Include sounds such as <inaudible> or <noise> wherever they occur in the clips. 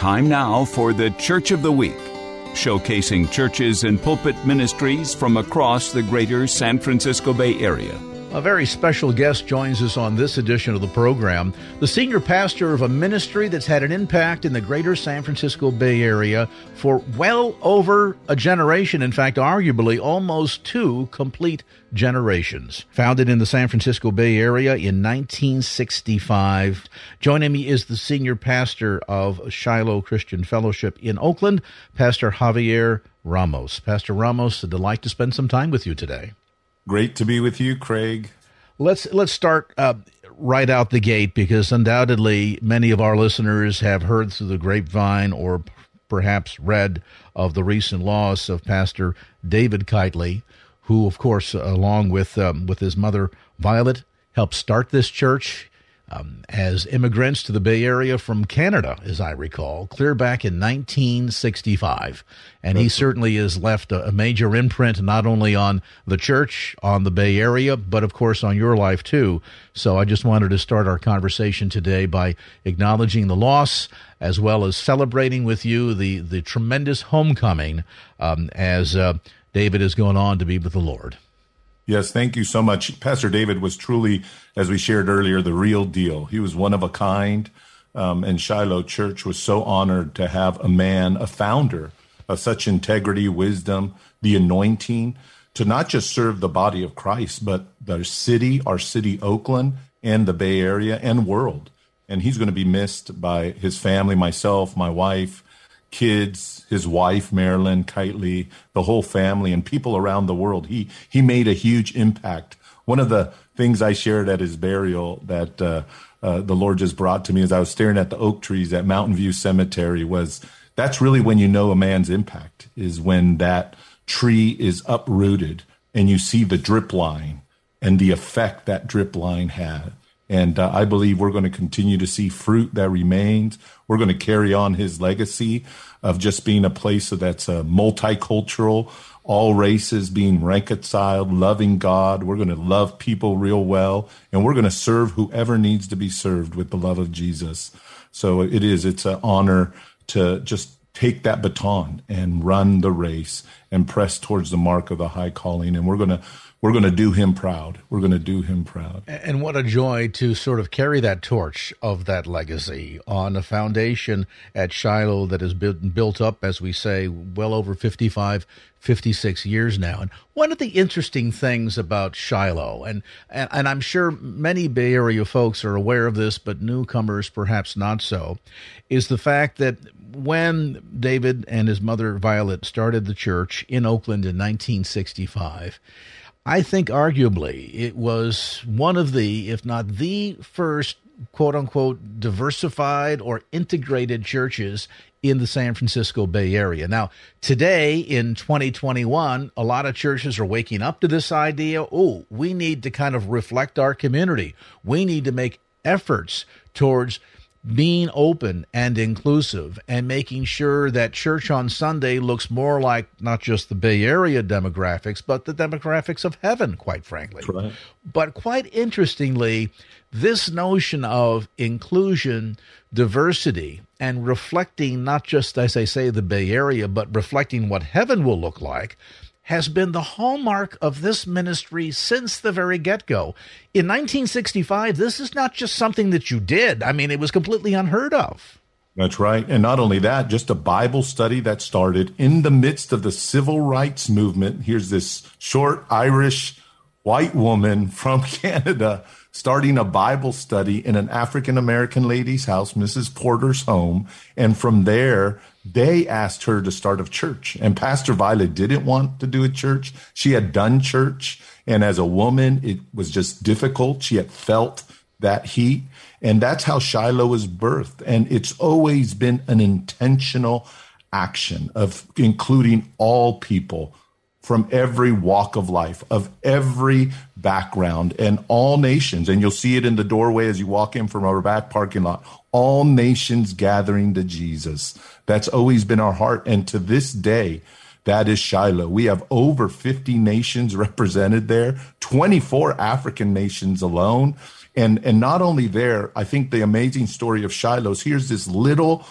Time now for the Church of the Week, showcasing churches and pulpit ministries from across the greater San Francisco Bay Area. A very special guest joins us on this edition of the program, the senior pastor of a ministry that's had an impact in the greater San Francisco Bay Area for well over a generation. In fact, arguably almost two complete generations. Founded in the San Francisco Bay Area in 1965. Joining me is the senior pastor of Shiloh Christian Fellowship in Oakland, Pastor Javier Ramos. Pastor Ramos, a delight to spend some time with you today. Great to be with you, Craig. Let's let's start uh, right out the gate because undoubtedly many of our listeners have heard through the grapevine or perhaps read of the recent loss of Pastor David Kiteley, who, of course, along with um, with his mother Violet, helped start this church um, as immigrants to the Bay Area from Canada, as I recall, clear back in 1965. And he certainly has left a, a, major imprint not only on the church, on the Bay Area, but of course on your life too. So I just wanted to start our conversation today by acknowledging the loss as well as celebrating with you the, the tremendous homecoming um, as uh, David is going on to be with the Lord. Yes, thank you so much. Pastor David was truly, as we shared earlier, the real deal. He was one of a kind, um, and Shiloh Church was so honored to have a man, a founder of such integrity, wisdom, the anointing to not just serve the body of Christ, but the city, our city, Oakland, and the Bay Area and world. And he's going to be missed by his family, myself, my wife, kids, his wife Marilyn Kiteley, the whole family, and people around the world. He he made a huge impact. One of the things I shared at his burial that uh, uh, the Lord just brought to me as I was staring at the oak trees at Mountain View Cemetery was that's really when you know a man's impact is when that tree is uprooted and you see the drip line and the effect that drip line had. And uh, I believe we're going to continue to see fruit that remains. We're going to carry on his legacy of just being a place that's uh, multicultural, all races being reconciled, loving God. We're going to love people real well, and we're going to serve whoever needs to be served with the love of Jesus. So it is, it's an honor to just take that baton and run the race and press towards the mark of the high calling. And we're going to we're going to do him proud. We're going to do him proud. And what a joy to sort of carry that torch of that legacy on a foundation at Shiloh that has been built up, as we say, well over 55, 56 years now. And one of the interesting things about Shiloh, and, and, and I'm sure many Bay Area folks are aware of this, but newcomers perhaps not so, is the fact that when David and his mother Violet started the church in Oakland in 1965, I think arguably it was one of the, if not the first, quote unquote, diversified or integrated churches in the San Francisco Bay Area. Now, today in 2021, a lot of churches are waking up to this idea. Oh, we need to kind of reflect our community. We need to make efforts towards being open and inclusive and making sure that church on Sunday looks more like not just the Bay Area demographics, but the demographics of heaven, quite frankly. Right. But quite interestingly, this notion of inclusion, diversity, and reflecting not just, as I say, the Bay Area, but reflecting what heaven will look like has been the hallmark of this ministry since the very get go. In 1965, this is not just something that you did, I mean, it was completely unheard of. That's right. And not only that, just a Bible study that started in the midst of the civil rights movement. Here's this short Irish white woman from <laughs> Canada starting a Bible study in an African American lady's house, Mrs. Porter's home. And from there, they asked her to start a church. And Pastor Violet didn't want to do a church. She had done church. And as a woman, it was just difficult. She had felt that heat. And that's how Shiloh was birthed. And it's always been an intentional action of including all people from every walk of life, of every background, and all nations. And you'll see it in the doorway as you walk in from our back parking lot. All nations gathering to Jesus. That's always been our heart. And to this day, that is Shiloh. We have over 50 nations <laughs> represented there, 24 African nations alone. And, and not only there, I think the amazing story of Shiloh is here's this little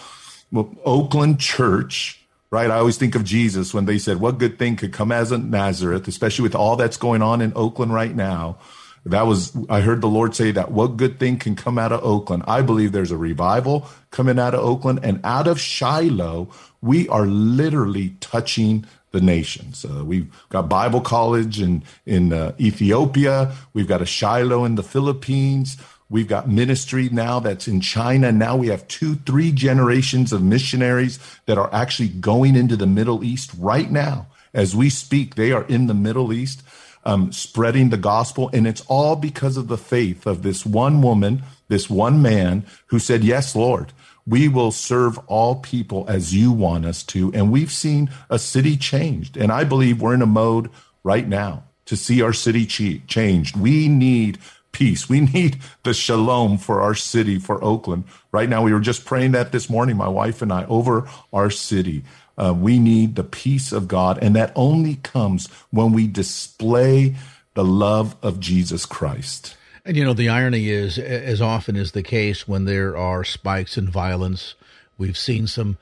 Oakland church right? I always think of Jesus when they said, What good thing could come as a Nazareth, especially with all that's going on in Oakland right now? That was, I heard the Lord say that what good thing can come out of Oakland? I believe there's a revival coming out of Oakland and out of Shiloh. We are literally touching the nations. Uh, we've got Bible college in in uh, Ethiopia. We've got a Shiloh in the Philippines. We've got ministry now that's in China. Now we have two, three generations of missionaries that are actually going into the Middle East right now. As we speak, they are in the Middle East um, spreading the gospel. And it's all because of the faith of this one woman, this one man who said, Yes, Lord, we will serve all people as you want us to. And we've seen a city changed. And I believe we're in a mode right now to see our city changed. We need peace. We <laughs> need the shalom for our city, for Oakland. Right now, we were just praying that this morning, my wife and I, over our city. Uh, we need the peace of God, and that only comes when we display the love of Jesus Christ. And you know, the irony is, as often is the case when there are spikes in violence, we've seen some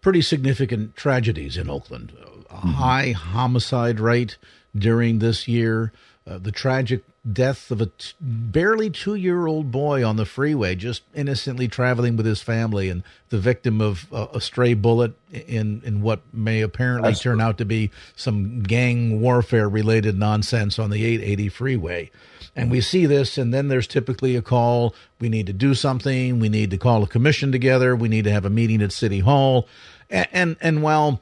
pretty significant tragedies in Oakland. A mm-hmm. high homicide rate during this year, uh, the tragic death of a t- barely two year old boy on the freeway, just innocently traveling with his family, and the victim of uh, a stray bullet in, in what may apparently turn out to be some gang warfare related nonsense on the 880 freeway. And we see this, and then there's typically a call. We need to do something. We need to call a commission together. We need to have a meeting at City Hall. And, and, and while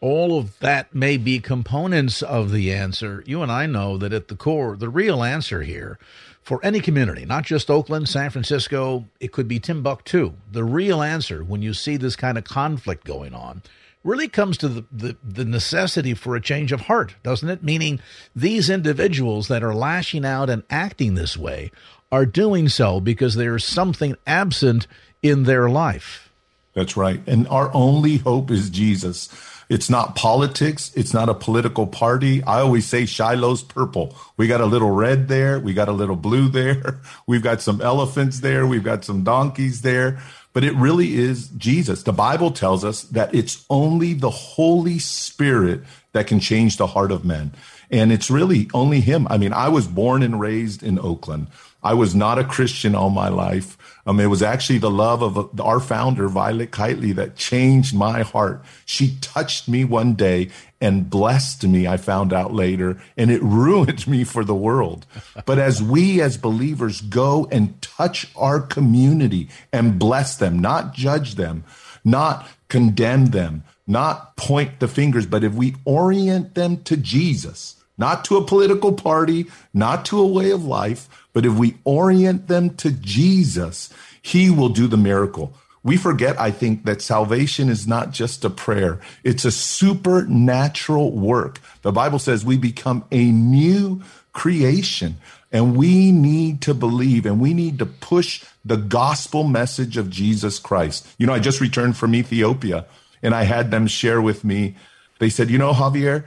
all of that may be components of the answer. You and I know that at the core, the real answer here for any community, not just Oakland, San Francisco, it could be Timbuktu. The real answer when you see this kind of conflict going on really comes to the, the, the, necessity for a change of heart, doesn't it? Meaning these individuals that are lashing out and acting this way are doing so because there's something absent in their life. That's right. And our only hope is Jesus. It's not politics. It's not a political party. I always say Shiloh's purple. We got a little red there. We got a little blue there. <laughs> We've got some elephants there. We've got some donkeys there. But it really is Jesus. The Bible tells us that it's only the Holy Spirit that can change the heart of men. And it's really only Him. I mean, I was born and raised in Oakland. I was not a Christian all my life. Um, it was actually the love of our founder, Violet Kiteley, that changed my heart. She touched me one day and blessed me, I found out later, and it <laughs> ruined me for the world. But as we as believers go and touch our community and bless them, not judge them, not condemn them, not point the fingers, but if we orient them to Jesus, not to a political party, not to a way of life, but if we orient them to Jesus, he will do the miracle. We forget, I think, that salvation is not just a prayer. It's a supernatural work. The Bible says we become a new creation and we need to believe and we need to push the gospel message of Jesus Christ. You know, I just returned from Ethiopia and I had them share with me. They said, you know, Javier,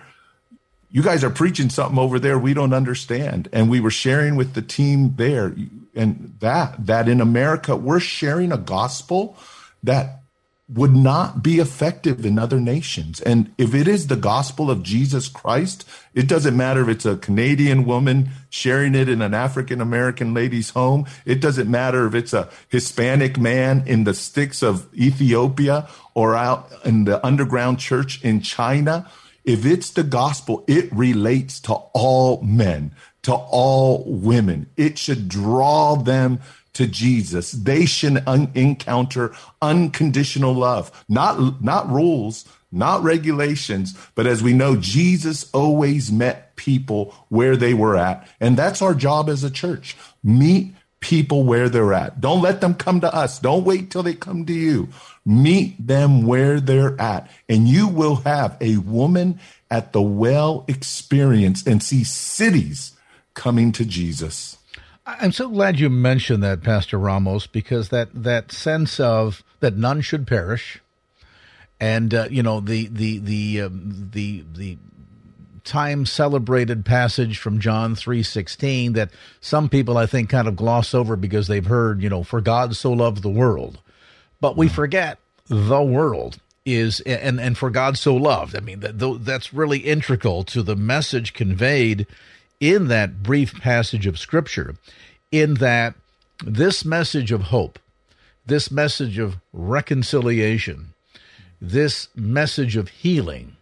you guys are preaching something over there we don't understand. And we were sharing with the team there. And that that in america we're sharing a gospel that would not be effective in other nations. And if it is the gospel of jesus christ it doesn't matter if it's a canadian woman sharing it in an african american lady's home. It doesn't matter if it's a hispanic man in the sticks of ethiopia or out in the underground church in china if it's the gospel, it relates to all men, to all women. It should draw them to Jesus. They should un- encounter unconditional love, not, not rules, not regulations, but as we know, Jesus always met people where they were at. And that's our job as a church. Meet people where they're at. Don't let them come to us. Don't wait till they come to you. Meet them where they're at, and you will have a woman at the well experience and see cities coming to Jesus. I'm so glad you mentioned that, Pastor Ramos, because that that sense of that none should perish, and uh, you know the the the um, the the time celebrated passage from John 3:16 that some people I think kind of gloss over because they've heard, you know, for God so loved the world. But we mm-hmm. forget the world is and and for God so loved. I mean that that's really integral to the message conveyed in that brief passage of scripture in that this message of hope, this message of reconciliation, this message of healing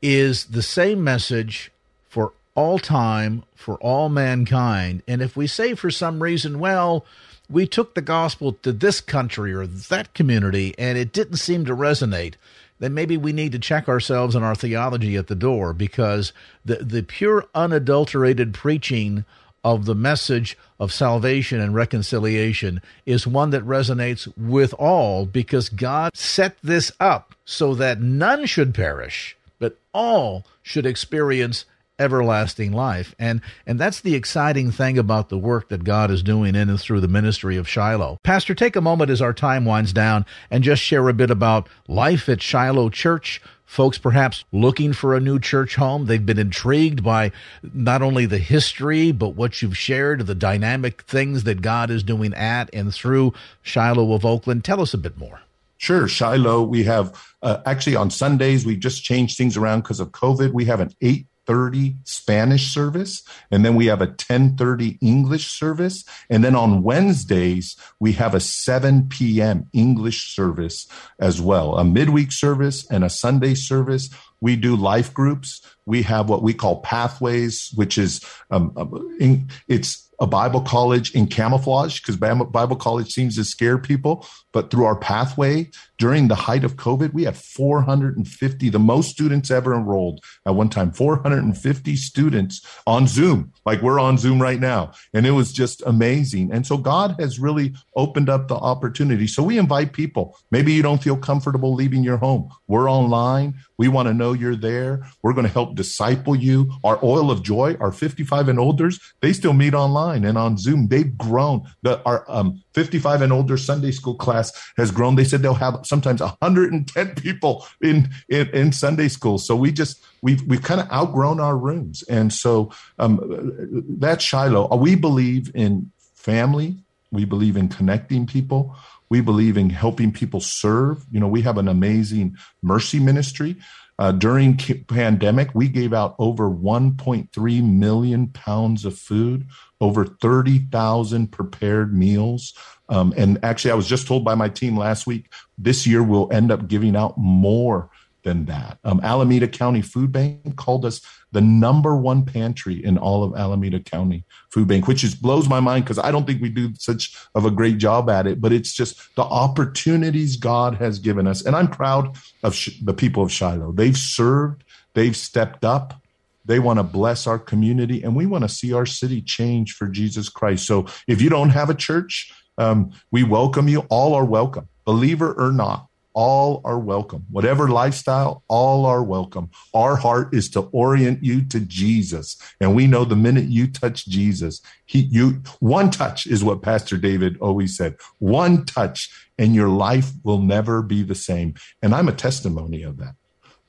is the same message for all time, for all mankind. And if we say for some reason, well, we took the gospel to this country or that community and it didn't seem to resonate, then maybe we need to check ourselves and our theology at the door because the, the pure, unadulterated preaching of the message of salvation and reconciliation is one that resonates with all because God set this up so that none should perish but all should experience everlasting life. And and that's the exciting thing about the work that God is doing in and through the ministry of Shiloh. Pastor, take a moment as our time winds down and just share a bit about life at Shiloh Church. Folks perhaps looking for a new church home. They've been intrigued by not only the history, but what you've shared, the dynamic things that God is doing at and through Shiloh of Oakland. Tell us a bit more. Sure, Shiloh. We have uh, actually on Sundays we just changed things around because of COVID. We have an eight thirty Spanish service, and then we have a ten thirty English service, and then on Wednesdays we have a seven p.m. English service as well, a midweek service and a Sunday service. We do life groups. We have what we call pathways, which is um, in, it's a Bible college in camouflage because Bible college seems to scare people. But through our pathway during the height of COVID, we had 450, the most students ever enrolled at one time, 450 students on Zoom, like we're on Zoom right now. And it was just amazing. And so God has really opened up the opportunity. So we invite people. Maybe you don't feel comfortable leaving your home. We're online. We want to know you're there. We're going to help disciple you. Our oil of joy, our 55 and olders, they still meet online and on Zoom. They've grown. The, our um, 55 and older Sunday school class has grown. They said they'll have sometimes 110 people in, in, in Sunday school. So we just, we've, we've kind of outgrown our rooms. And so um, that's Shiloh. We believe in family. We believe in connecting people. We believe in helping people serve. You know, we have an amazing mercy ministry. Uh, during pandemic, we gave out over 1.3 million pounds of food, over 30,000 prepared meals. Um, and actually, I was just told by my team last week, this year we'll end up giving out more than that. Um, Alameda County Food Bank called us the number one pantry in all of Alameda County Food Bank, which just blows my mind because I don't think we do such of a great job at it. But it's just the opportunities God has given us, and I'm proud of sh- the people of Shiloh. They've served, they've stepped up. They want to bless our community, and we want to see our city change for Jesus Christ. So, if you don't have a church, um, we welcome you. All are welcome, believer or not all are welcome. Whatever lifestyle, all are welcome. Our heart is to orient you to Jesus. And we know the minute you touch Jesus, he, you, one touch is what Pastor David always said. One touch and your life will never be the same. And I'm a testimony of that.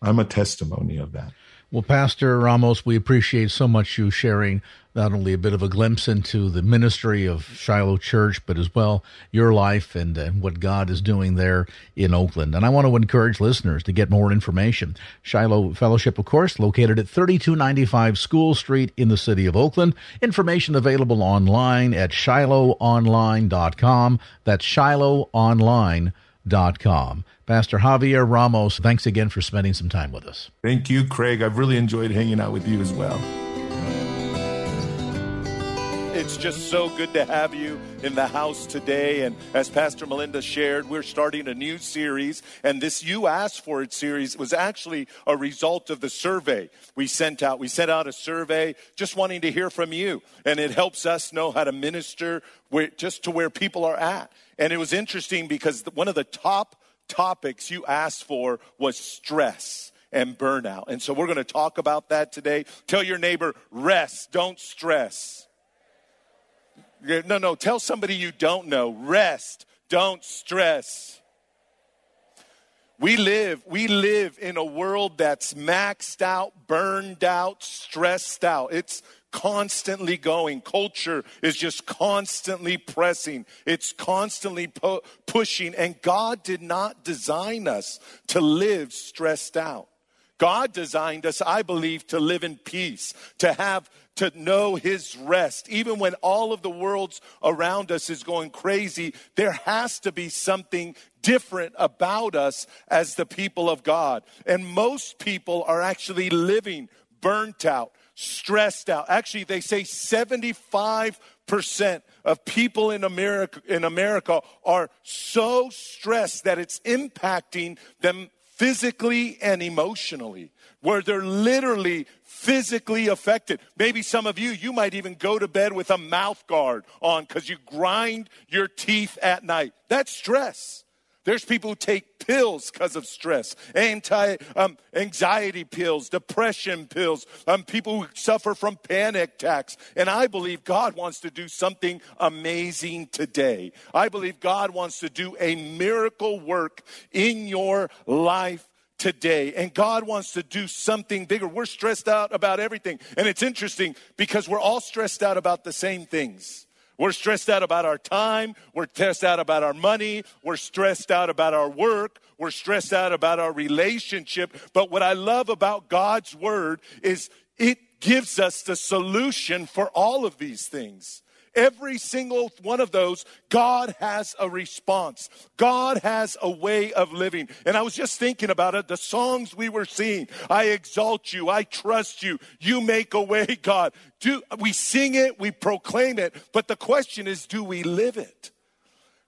I'm a testimony of that. Well, Pastor Ramos, we appreciate so much you sharing not only a bit of a glimpse into the ministry of Shiloh Church, but as well your life and, and what God is doing there in Oakland. And I want to encourage listeners to get more information. Shiloh Fellowship, of course, located at 3295 School Street in the city of Oakland. Information available online at shilohonline.com. That's shilohonline.com. Pastor Javier Ramos, thanks again for spending some time with us. Thank you, Craig. I've really enjoyed hanging out with you as well. It's just so good to have you in the house today. And as Pastor Melinda shared, we're starting a new series. And this You Asked For It series was actually a result of the survey we sent out. We sent out a survey just wanting to hear from you. And it helps us know how to minister just to where people are at. And it was interesting because one of the top topics you asked for was stress and burnout. And so we're going to talk about that today. Tell your neighbor, rest, don't stress. No, no, tell somebody you don't know, rest, don't stress. We live, we live in a world that's maxed out, burned out, stressed out. It's constantly going. Culture is just constantly pressing. It's constantly pu- pushing. And God did not design us to live stressed out. God designed us, I believe, to live in peace, to have to know his rest. Even when all of the world's around us is going crazy, there has to be something different about us as the people of God. And most people are actually living burnt out, stressed out. Actually, they say 75 percent of people in America in America are so stressed that it's impacting them physically and emotionally, where they're literally physically affected. Maybe some of you, you might even go to bed with a mouth guard on because you grind your teeth at night. That's stress. There's people who take pills because of stress, anti um, anxiety pills, depression pills, um, people who suffer from panic attacks. And I believe God wants to do something amazing today. I believe God wants to do a miracle work in your life today. And God wants to do something bigger. We're stressed out about everything. And it's interesting because we're all stressed out about the same things. We're stressed out about our time. We're stressed out about our money. We're stressed out about our work. We're stressed out about our relationship. But what I love about God's word is it gives us the solution for all of these things. Every single one of those, God has a response. God has a way of living. And I was just thinking about it. The songs we were singing, I exalt you, I trust you, you make a way, <laughs> God. Do, we sing it, we proclaim it, but the question is, do we live it?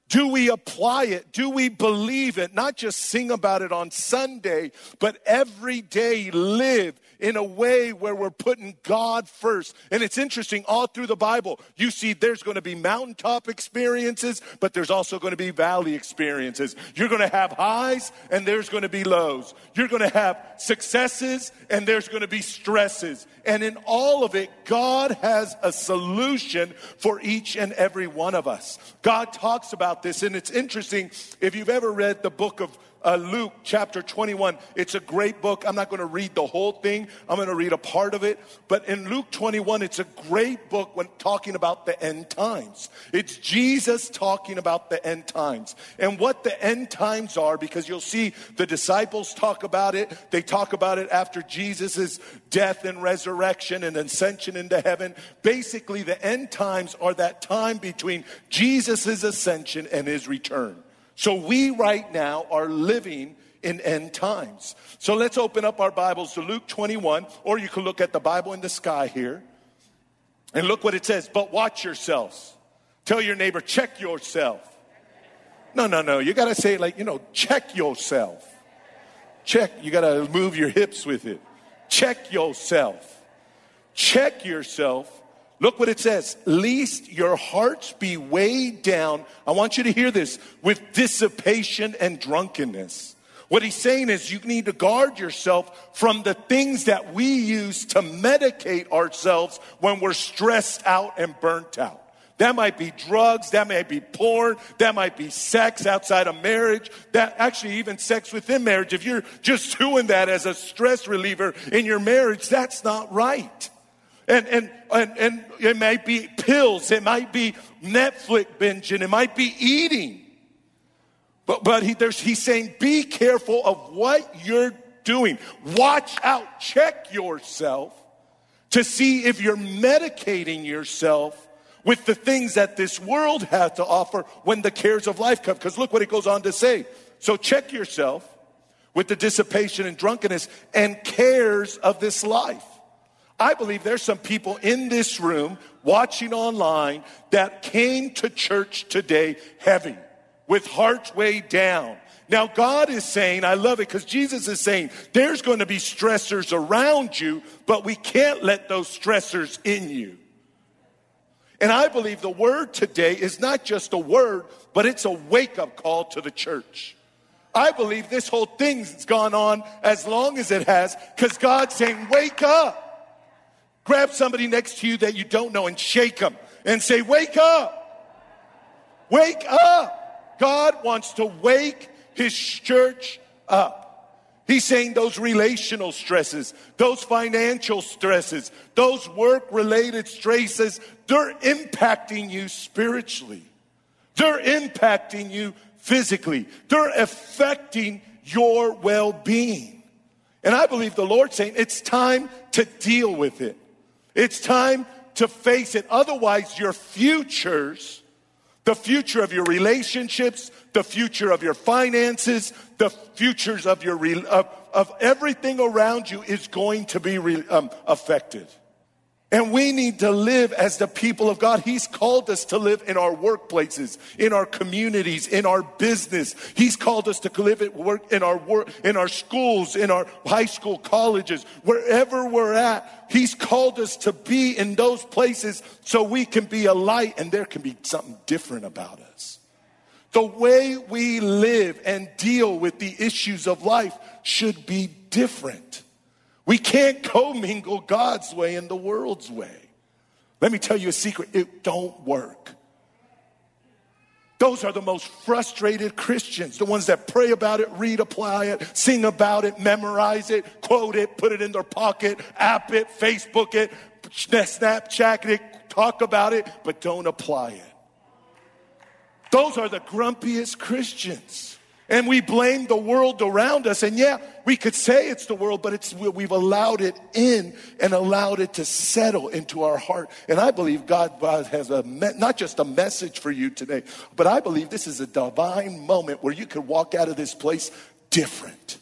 Do we apply it? Do we believe it? Not just sing about it on Sunday, but every day live in a way where we're putting God first. And it's interesting, all through the Bible, you see there's going to be mountaintop experiences, but there's also going to be valley experiences. You're going to have highs and there's going to be lows. You're going to have successes and there's going to be stresses. And in all of it, God has a solution for each and every one of us. God talks about this, and it's interesting if you've ever read the book of uh, Luke chapter 21. It's a great book. I'm not going to read the whole thing, I'm going to read a part of it. But in Luke 21, it's a great book when talking about the end times. It's Jesus talking about the end times and what the end times are because you'll see the disciples talk about it. They talk about it after Jesus' death and resurrection and ascension into heaven. Basically, the end times are that time between Jesus' ascension and his return. So we right now are living in end times. So let's open up our Bibles to Luke 21, or you can look at the Bible in the sky here. And look what it says. But watch yourselves. Tell your neighbor, check yourself. No, no, no. You got to say like, you know, check yourself. Check. You got to move your hips with it. Check yourself. Check yourself Look what it says. Least your hearts be weighed down. I want you to hear this with dissipation and drunkenness. What he's saying is you need to guard yourself from the things that we use to medicate ourselves when we're stressed out and burnt out. That might be drugs, that might be porn, that might be sex outside of marriage, that actually even sex within marriage. If you're just <laughs> doing that as a stress reliever in your marriage, that's not right. And, and, and, and it might be pills, it might be Netflix binging, it might be eating. But, but he, he's saying, be careful of what you're doing. Watch out, check yourself to see if you're medicating yourself with the things that this world has to offer when the cares of life come. Because look what it goes on to say. So check yourself with the dissipation and drunkenness and cares of this life. I believe there's some people in this room watching online that came to church today heavy, with hearts weighed down. Now, God is saying, I love it because Jesus is saying there's going to be stressors around you, but we can't let those stressors in you. And I believe the word today is not just a word, but it's a wake up call to the church. I believe this whole thing's gone on as long as it has because God's saying, wake up. Grab somebody next to you that you don't know and shake them and say, Wake up! Wake up! God wants to wake his church up. He's saying those relational stresses, those financial stresses, those work related stresses, they're impacting you spiritually. They're impacting you physically. They're affecting your well being. And I believe the Lord's saying it's time to deal with it. It's time to face it. Otherwise, your futures, the future of your relationships, the future of your finances, the futures of your of, of everything around you is going to be re, um, affected. And we need to live as the people of God. He's called us to live in our workplaces, in our communities, in our business. He's called us to live at work in our work, in our schools, in our high school, colleges, wherever we're at. He's called us to be in those places so we can be a light and there can be something different about us. The way we live and deal with the issues of life should be different. We can't commingle God's way and the world's way. Let me tell you a secret it don't work. Those are the most frustrated Christians, the ones that pray about it, read, apply it, sing about it, memorize it, quote it, put it in their pocket, app it, Facebook it, Snapchat it, talk about it, but don't apply it. Those are the grumpiest Christians. And we blame the world around us. And yeah, we could say it's the world, but it's, we've allowed it in and allowed it to settle into our heart. And I believe God has a, not just a message for you today, but I believe this is a divine moment where you could walk out of this place different.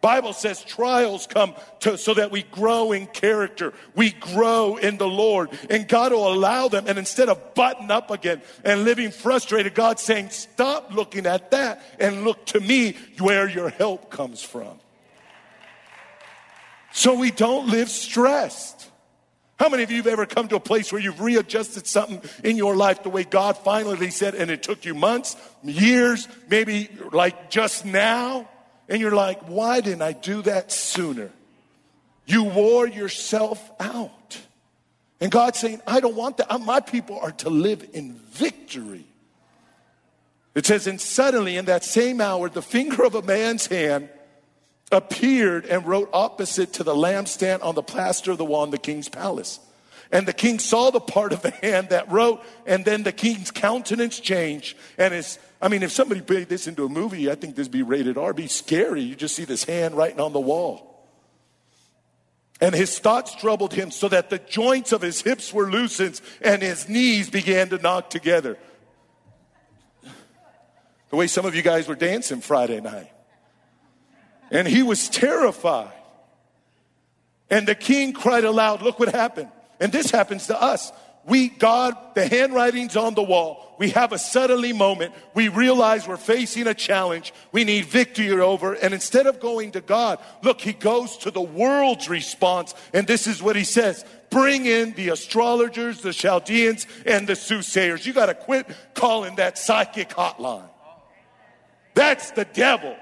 Bible says trials come to, so that we grow in character. We grow in the Lord. And God will allow them. And instead of button up again and living frustrated, God's saying, stop looking at that and look to me where your help comes from. So we don't live stressed. How many of you have ever come to a place where you've readjusted something in your life the way God finally said, and it took you months, years, maybe like just now? And you're like, why didn't I do that sooner? You wore yourself out. And God's saying, I don't want that. My people are to live in victory. It says, and suddenly in that same hour, the finger of a man's hand appeared and wrote opposite to the lampstand on the plaster of the wall in the king's palace. And the king saw the part of the hand that wrote, and then the king's countenance changed, and his I mean, if somebody made this into a movie, I think this would be rated R, be scary. You just see this hand writing on the wall. And his thoughts troubled him so that the joints of his hips were loosened and his knees began to knock together. The way some of you guys were dancing Friday night. And he was terrified. And the king cried aloud, Look what happened. And this happens to us we, God, the handwriting's on the wall. We have a suddenly moment. We realize we're facing a challenge. We need victory over. And instead of going to God, look, he goes to the world's response. And this is what he says. Bring in the astrologers, the Chaldeans, and the soothsayers. You got to quit calling that psychic hotline. That's the devil.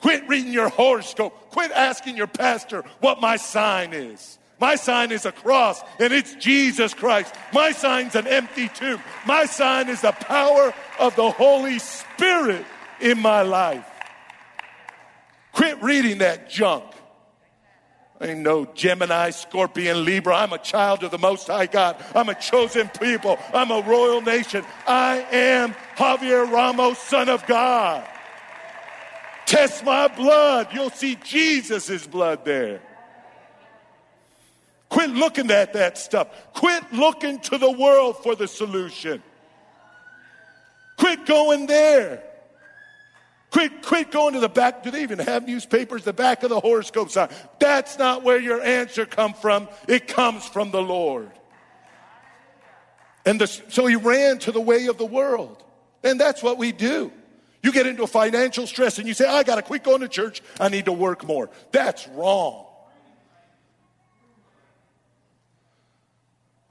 Quit reading your horoscope. Quit asking your pastor what my sign is. My sign is a cross and it's Jesus Christ. My sign's an empty tomb. My sign is the power of the Holy Spirit in my life. Quit reading that junk. I ain't no Gemini, Scorpion, Libra. I'm a child of the Most High God. I'm a chosen people. I'm a royal nation. I am Javier Ramos, son of God. Test my blood. You'll see Jesus' blood there. Quit looking at that stuff. Quit looking to the world for the solution. Quit going there. Quit Quit, going to the back. Do they even have newspapers? The back of the horoscope sign. That's not where your answer come from. It comes from the Lord. And the, so he ran to the way of the world. And that's what we do. You get into a financial stress and you say, I got to quit going to church. I need to work more. That's wrong.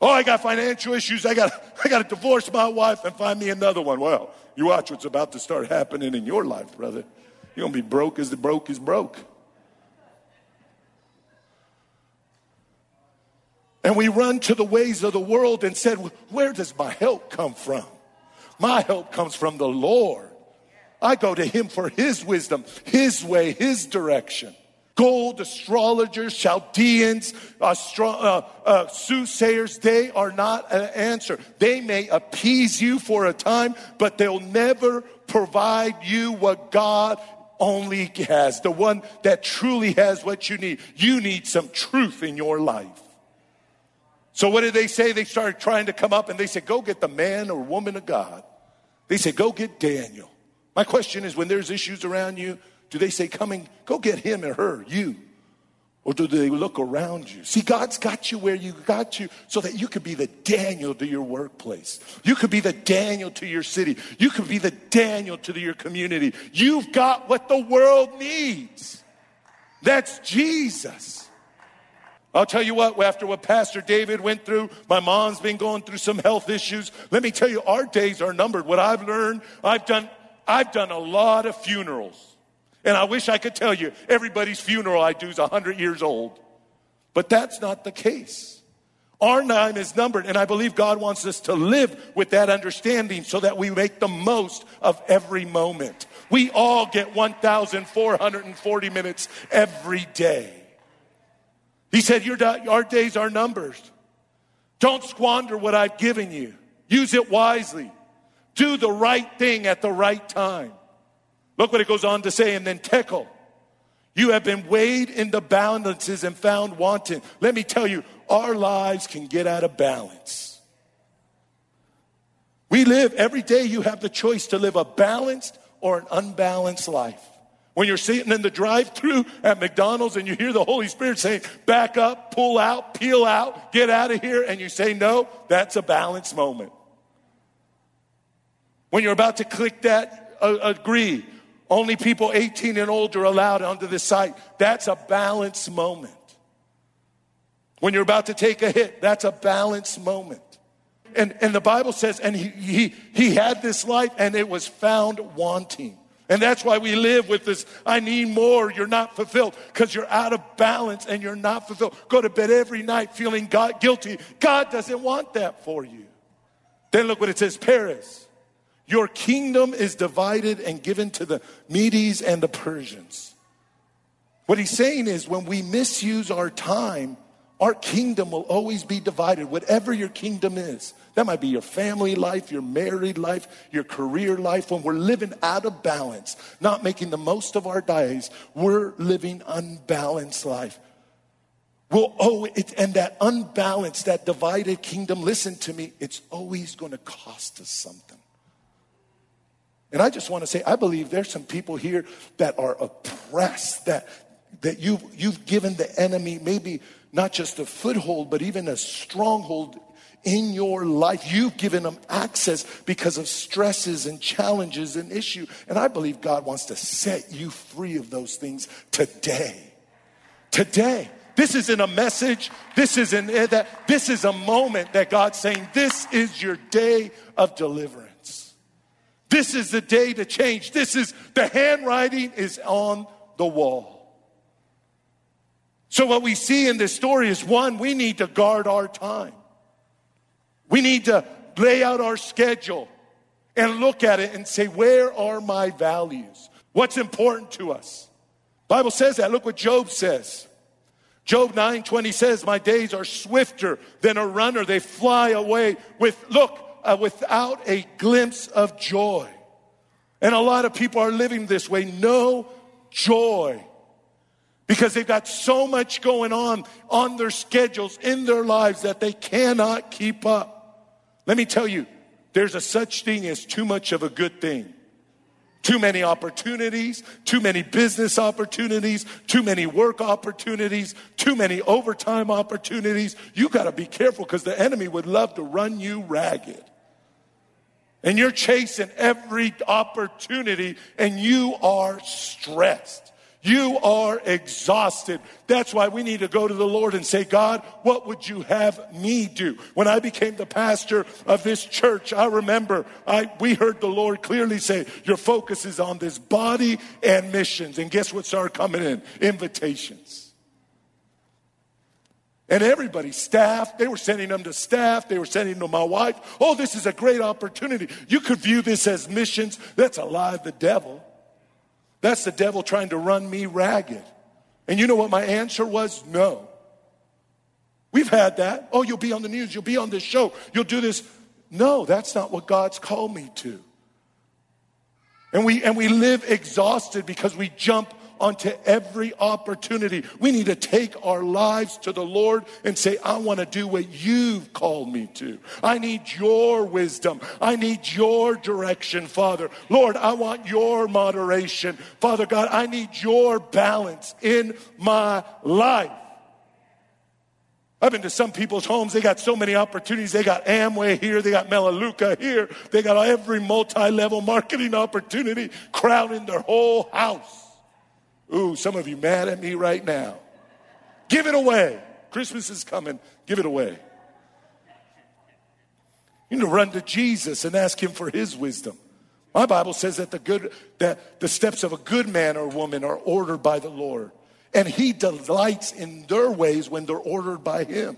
Oh, I got financial issues. I got, <laughs> I got to divorce my wife and find me another one. Well, you watch what's about to start happening in your life, brother. You're going to be broke as the broke is broke. And we run to the ways of the world and said, Where does my help come from? My help comes from the Lord. I go to Him for His wisdom, His way, His direction. Gold, astrologers, Chaldeans, astro- uh, uh, soothsayers, they are not an answer. They may appease you for a time, but they'll never provide you what God only has, the one that truly has what you need. You need some truth in your life. So what did they say? They started trying to come up and they said, go get the man or woman of God. They said, go get Daniel. My question is, when there's issues around you, do they say, coming, go get him or her, you? Or do they look around you? See, God's got you where you got you so that you could be the Daniel to your workplace. You could be the Daniel to your city. You could be the Daniel to your community. You've got what the world needs. That's Jesus. I'll tell you what, after what Pastor David went through, my mom's been going through some health issues. Let me tell you, our days are numbered. What I've learned, I've done, I've done a lot of funerals. And I wish I could tell you everybody's funeral I do is 100 years old. But that's not the case. Our time is numbered, and I believe God wants us to live with that understanding so that we make the most of every moment. We all get 1,440 minutes every day. He said, Your, Our days are numbered. Don't squander what I've given you. Use it wisely. Do the right thing at the right time. Look what it goes on to say, and then tekel. You have been weighed in the balances and found wanting. Let me tell you, our lives can get out of balance. We live every day, you have the choice to live a balanced or an unbalanced life. When you're sitting in the drive through at McDonald's and you hear the Holy Spirit saying, back up, pull out, peel out, get out of here, and you say no, that's a balance moment. When you're about to click that uh, agree, only people 18 and older allowed onto the site, that's a balance moment. When you're about to take a hit, that's a balance moment. And, and the Bible says, and he, he, he had this life and it was found wanting. And that's why we live with this I need more, you're not fulfilled, because you're out of balance and you're not fulfilled. Go to bed every night feeling God, guilty. God doesn't want that for you. Then look what it says Peres. Your kingdom is divided and given to the Medes and the Persians. What he's saying is when we misuse our time, our kingdom will always be divided, whatever your kingdom is. That might be your family life, your married life, your career life. When we're living out of balance, not making the most of our days, we're living unbalanced life. We'll it, and that unbalanced, that divided kingdom, listen to me, it's always going to cost us something. And I just want to say, I believe there's some people here that are oppressed, that, that you've, you've given the enemy maybe not just a foothold, but even a stronghold in your life. You've given them access because of stresses and challenges and issue. And I believe God wants to set you free of those things today. Today. This isn't a message. This isn't eh, that. This is a moment that God's saying, this is your day of deliverance. This is the day to change. This is the handwriting is on the wall. So what we see in this story is one, we need to guard our time. We need to lay out our schedule and look at it and say, where are my values? What's important to us? Bible says that. Look what Job says. Job 9:20 says, "My days are swifter than a runner; they fly away with look uh, without a glimpse of joy." And a lot of people are living this way, no joy. Because they've got so much going on on their schedules in their lives that they cannot keep up. Let me tell you, there's a such thing as too much of a good thing. Too many opportunities, too many business opportunities, too many work opportunities, too many overtime opportunities. You got to be careful because the enemy would love to run you ragged. And you're chasing every opportunity and you are stressed. You are exhausted. That's why we need to go to the Lord and say, God, what would you have me do? When I became the pastor of this church, I remember I, we heard the Lord clearly say, Your focus is on this body and missions. And guess what started coming in? Invitations. And everybody, staff, they were sending them to staff, they were sending them to my wife. Oh, this is a great opportunity. You could view this as missions. That's a lie of the devil. That's the devil trying to run me ragged. And you know what my answer was? No. We've had that. Oh, you'll be on the news, you'll be on this show, you'll do this. No, that's not what God's called me to. And we, and we live exhausted because we jump onto every opportunity. We need to take our lives to the Lord and say, I want to do what you've called me to. I need your wisdom. I need your direction, Father. Lord, I want your moderation. Father God, I need your balance in my life. I've been to some people's homes. They got so many opportunities. They got Amway here. They got Melaleuca here. They got every multi-level marketing opportunity crowding their whole house. Ooh, some of you mad at me right now. Give it away. Christmas is coming. Give it away. You need to run to Jesus and ask him for his wisdom. My Bible says that the good that the steps of a good man or woman are ordered by the Lord. And he delights in their ways when they're ordered by him.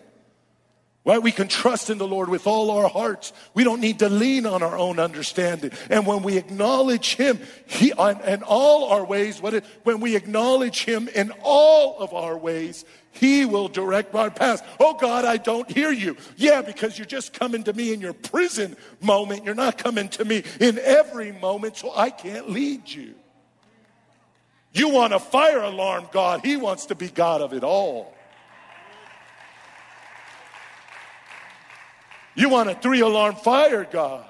Right? We can trust in the Lord with all our hearts. We don't need to lean on our own understanding. And when we acknowledge Him, He, in all our ways, what it, when we acknowledge Him in all of our ways, He will direct our paths. Oh God, I don't hear you. Yeah, because you're just coming to me in your prison moment. You're not coming to me in every moment, so I can't lead you. You want a fire alarm, God. He wants to be God of it all. You want a three alarm fire, God.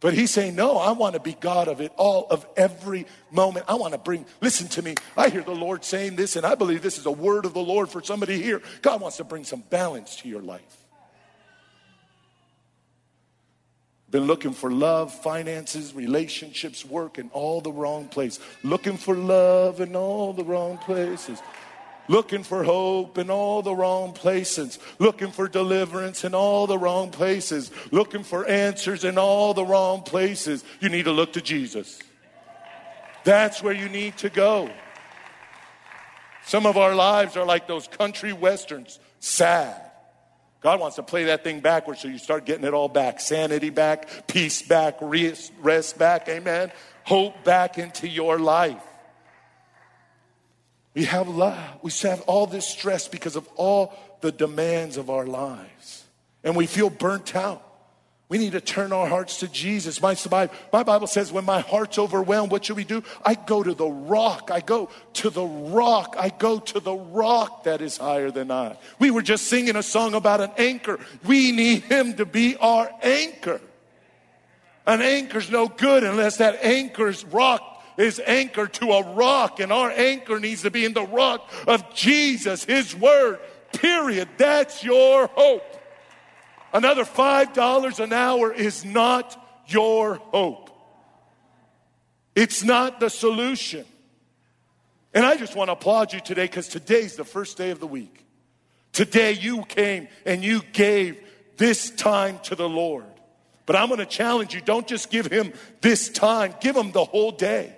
But he's saying, No, I want to be God of it all, of every moment. I want to bring, listen to me. I hear the Lord saying this, and I believe this is a word of the Lord for somebody here. God wants to bring some balance to your life. Been looking for love, finances, relationships, work in all the wrong place. Looking for love in all the wrong places looking for hope in all the wrong places, looking for deliverance in all the wrong places, looking for answers in all the wrong places. You need to look to Jesus. That's where you need to go. Some of our lives are like those country westerns, sad. God wants to play that thing backwards so you start getting it all back sanity back, peace back, rest back, amen. Hope back into your life. We have love. we have all this stress because of all the demands of our lives. And we feel burnt out. We need to turn our hearts to Jesus. My, my Bible says, when my heart's overwhelmed, what should we do? I go to the rock. I go to the rock. I go to the rock that is higher than I. We were just singing a song about an anchor. We need him to be our anchor. An anchor's no good unless that anchor's rock is anchored to a rock, and our anchor needs to be in the rock of Jesus, His Word. Period. That's your hope. Another $5 an hour is not your hope. It's not the solution. And I just want to applaud you today because today's the first day of the week. Today you came and you gave this time to the Lord. But I'm going to challenge you don't just give him this time, give him the whole day.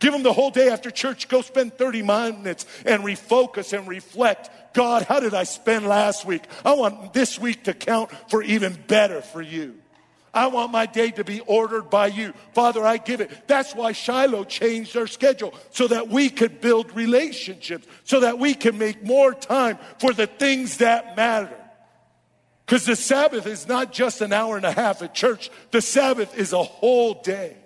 Give them the whole day after church. Go spend 30 minutes and refocus and reflect. God, how did I spend last week? I want this week to count for even better for you. I want my day to be ordered by you. Father, I give it. That's why Shiloh changed their schedule so that we could build relationships, so that we can make more time for the things that matter. Because the Sabbath is not just an hour and a half at church, the Sabbath is a whole day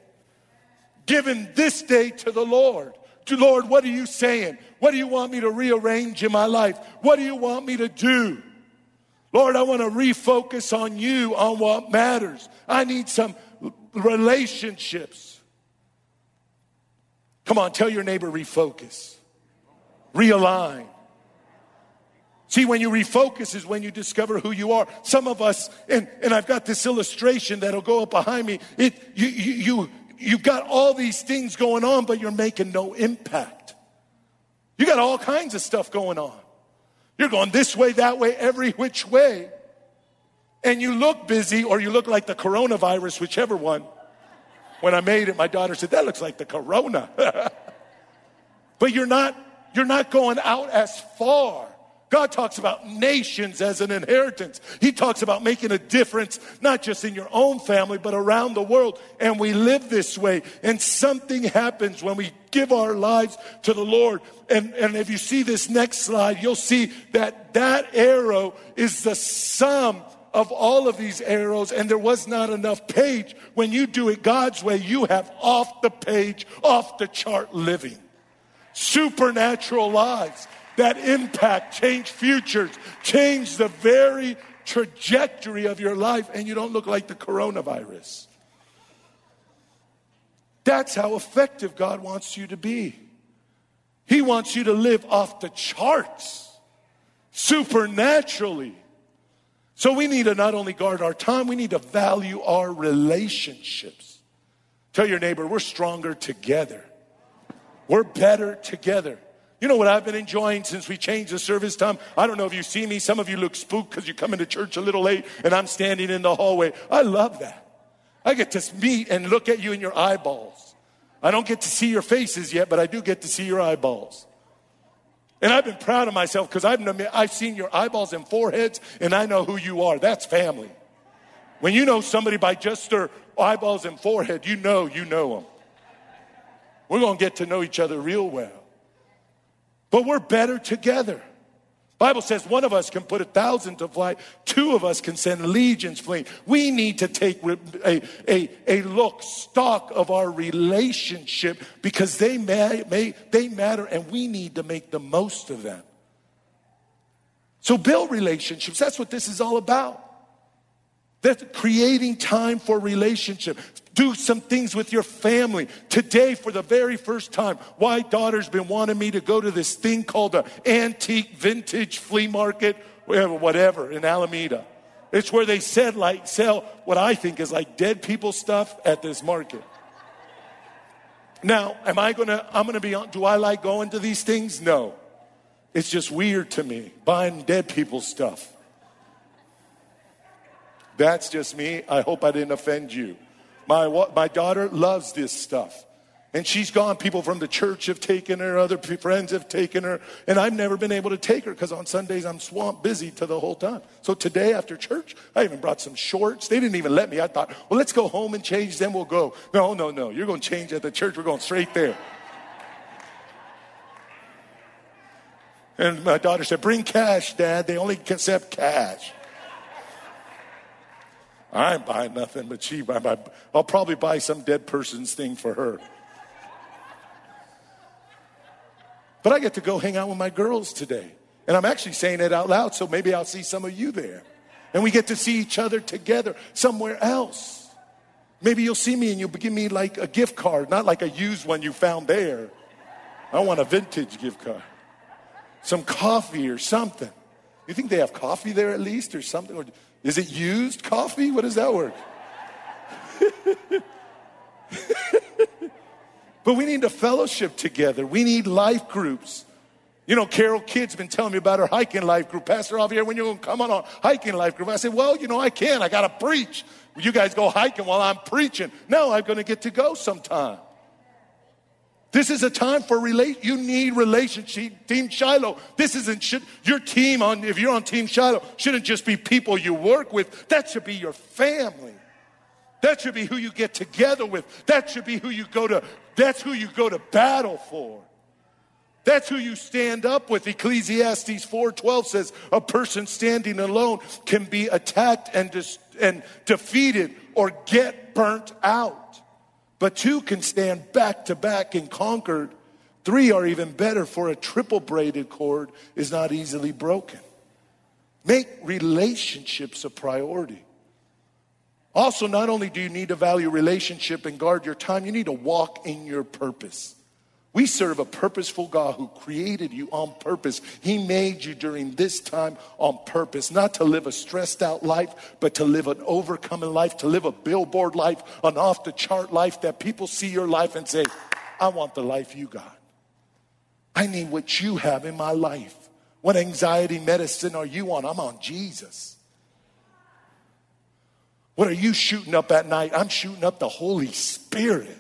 given this day to the Lord. To Lord, what are you saying? What do you want me to rearrange in my life? What do you want me to do? Lord, I want to refocus on you, on what matters. I need some relationships. Come on, tell your neighbor refocus, realign. See, when you refocus is when you discover who you are. Some of us, and, and I've got this illustration that'll go up behind me. It, you, you, you, you've got all these things going on, but you're making no impact. You got all kinds of stuff going on. You're going this way, that way, every which way. And you look busy or you look like the coronavirus, whichever one. When I made it, my daughter said, that looks like the corona. <laughs> but you're not, you're not going out as far. God talks about nations as an inheritance. He talks about making a difference, not just in your own family, but around the world. And we live this way. And something happens when we give our lives to the Lord. And, and if you see this next slide, you'll see that that arrow is the sum of all of these arrows, and there was not enough page. When you do it God's way, you have off the page, off the chart living. Supernatural lives that impact, change futures, change the very trajectory of your life, and you don't look like the coronavirus. That's how effective God wants you to be. He wants you to live off the charts, supernaturally. So we need to not only guard our time, we need to value our relationships. Tell your neighbor, we're stronger together. We're better together. You know what I've been enjoying since we changed the service time? I don't know if you see me. Some of you look spooked because you come into church a little late and I'm standing in the hallway. I love that. I get to meet and look at you in your eyeballs. I don't get to see your faces yet, but I do get to see your eyeballs. And I've been proud of myself because I've, I've seen your eyeballs and foreheads and I know who you are. That's family. When you know somebody by just their eyeballs and forehead, you know you know them. We're going to get to know each other real well. But we're better together. Bible says one of us can put a thousand to flight, two of us can send legions fleeing. We need to take a, a, a look, stock of our relationship because they, may, may, they matter and we need to make the most of them. So build relationships. That's what this is all about. That's creating time for relationship. Do some things with your family. Today, for the very first time, my daughter's been wanting me to go to this thing called an antique vintage flea market, whatever, in Alameda. It's where they said like sell what I think is like dead people stuff at this market. Now, am I gonna, I'm gonna be on, do I like going to these things? No. It's just weird to me, buying dead people stuff. That's just me. I hope I didn't offend you. My, my daughter loves this stuff. And she's gone. People from the church have taken her, other friends have taken her, and I've never been able to take her because on Sundays I'm swamped busy to the whole time. So today after church, I even brought some shorts. They didn't even let me. I thought, well, let's go home and change, then we'll go. No, no, no. You're going to change at the church. We're going straight there. And my daughter said, bring cash, Dad. They only accept cash. I ain't buying nothing but she. I'll probably buy some dead person's thing for her. But I get to go hang out with my girls today. And I'm actually saying it out loud, so maybe I'll see some of you there. And we get to see each other together somewhere else. Maybe you'll see me and you'll give me like a gift card, not like a used one you found there. I want a vintage gift card. Some coffee or something. You think they have coffee there at least or something? Or is it used coffee? What does that work? <laughs> but we need to fellowship together. We need life groups. You know, Carol Kidd's been telling me about her hiking life group. Pastor Javier, when you to come on a hiking life group? I said, well, you know, I can. I got to preach. You guys go hiking while I'm preaching. No, I'm to get to go sometime. This is a time for relate. You need relationship. Team Shiloh. This isn't should, your team on. If you're on Team Shiloh, shouldn't just be people you work with. That should be your family. That should be who you get together with. That should be who you go to. That's who you go to battle for. That's who you stand up with. Ecclesiastes 4:12 says a person standing alone can be attacked and, dis- and defeated or get burnt out. But two can stand back to back and conquered. Three are even better, for a triple braided cord is not easily broken. Make relationships a priority. Also, not only do you need to value relationship and guard your time, you need to walk in your purpose. We serve a purposeful God who created you on purpose. He made you during this time on purpose, not to live a stressed out life, but to live an overcoming life, to live a billboard life, an off the chart life that people see your life and say, I want the life you got. I need what you have in my life. What anxiety medicine are you on? I'm on Jesus. What are you shooting up at night? I'm shooting up the Holy Spirit.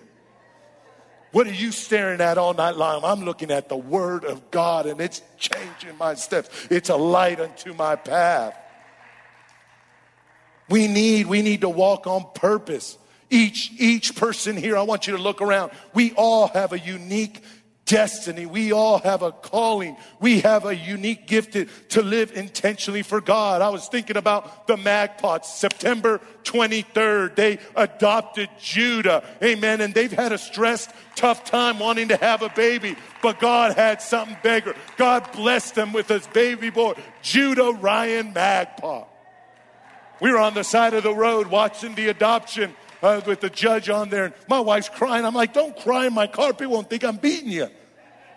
What are you staring at all night long? I'm looking at the Word of God and it's changing my steps. It's a light unto my path. We need, we need to walk on purpose. Each, each person here, I want you to look around. We all have a unique destiny. We all have a calling. We have a unique gift to live intentionally for God. I was thinking about the Magpots, September 23rd. They adopted Judah. Amen. And they've had a stressed, tough time wanting to have a baby, but God had something bigger. God blessed them with his baby boy, Judah Ryan Magpot. We were on the side of the road watching the adoption uh, with the judge on there. And my wife's crying. I'm like, don't cry in my car. People won't think I'm beating you.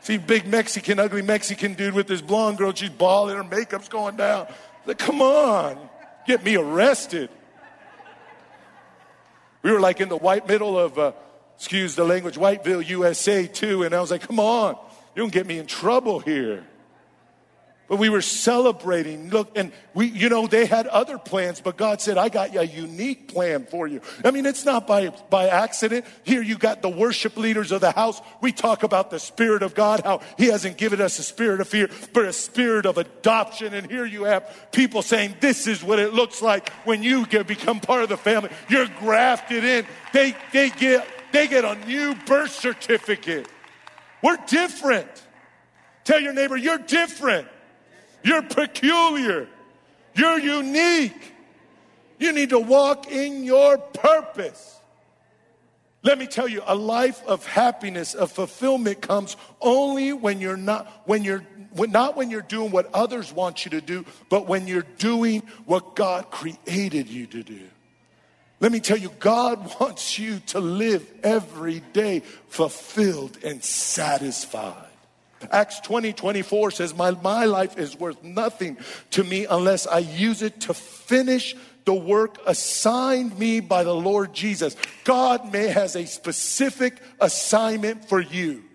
See, big Mexican, ugly Mexican dude with this blonde girl. She's bawling. Her makeup's going down. Like, come on, get me arrested. We were like in the white middle of, uh, excuse the language, Whiteville, USA, too. And I was like, come on, you don't get me in trouble here. But we were celebrating. Look, and we, you know, they had other plans, but God said, I got a unique plan for you. I mean, it's not by, by accident. Here you got the worship leaders of the house. We talk about the Spirit of God, how He hasn't given us a spirit of fear, but a spirit of adoption. And here you have people saying, This is what it looks like when you get, become part of the family. You're grafted in. They, they, get, they get a new birth certificate. We're different. Tell your neighbor, you're different. You're peculiar. You're unique. You need to walk in your purpose. Let me tell you, a life of happiness, of fulfillment comes only when you're not, when you're, not when you're doing what others want you to do, but when you're doing what God created you to do. Let me tell you, God wants you to live every day fulfilled and satisfied. Acts 20, 24 says, my, my life is worth nothing to me unless I use it to finish the work assigned me by the Lord Jesus. God may has a specific assignment for you.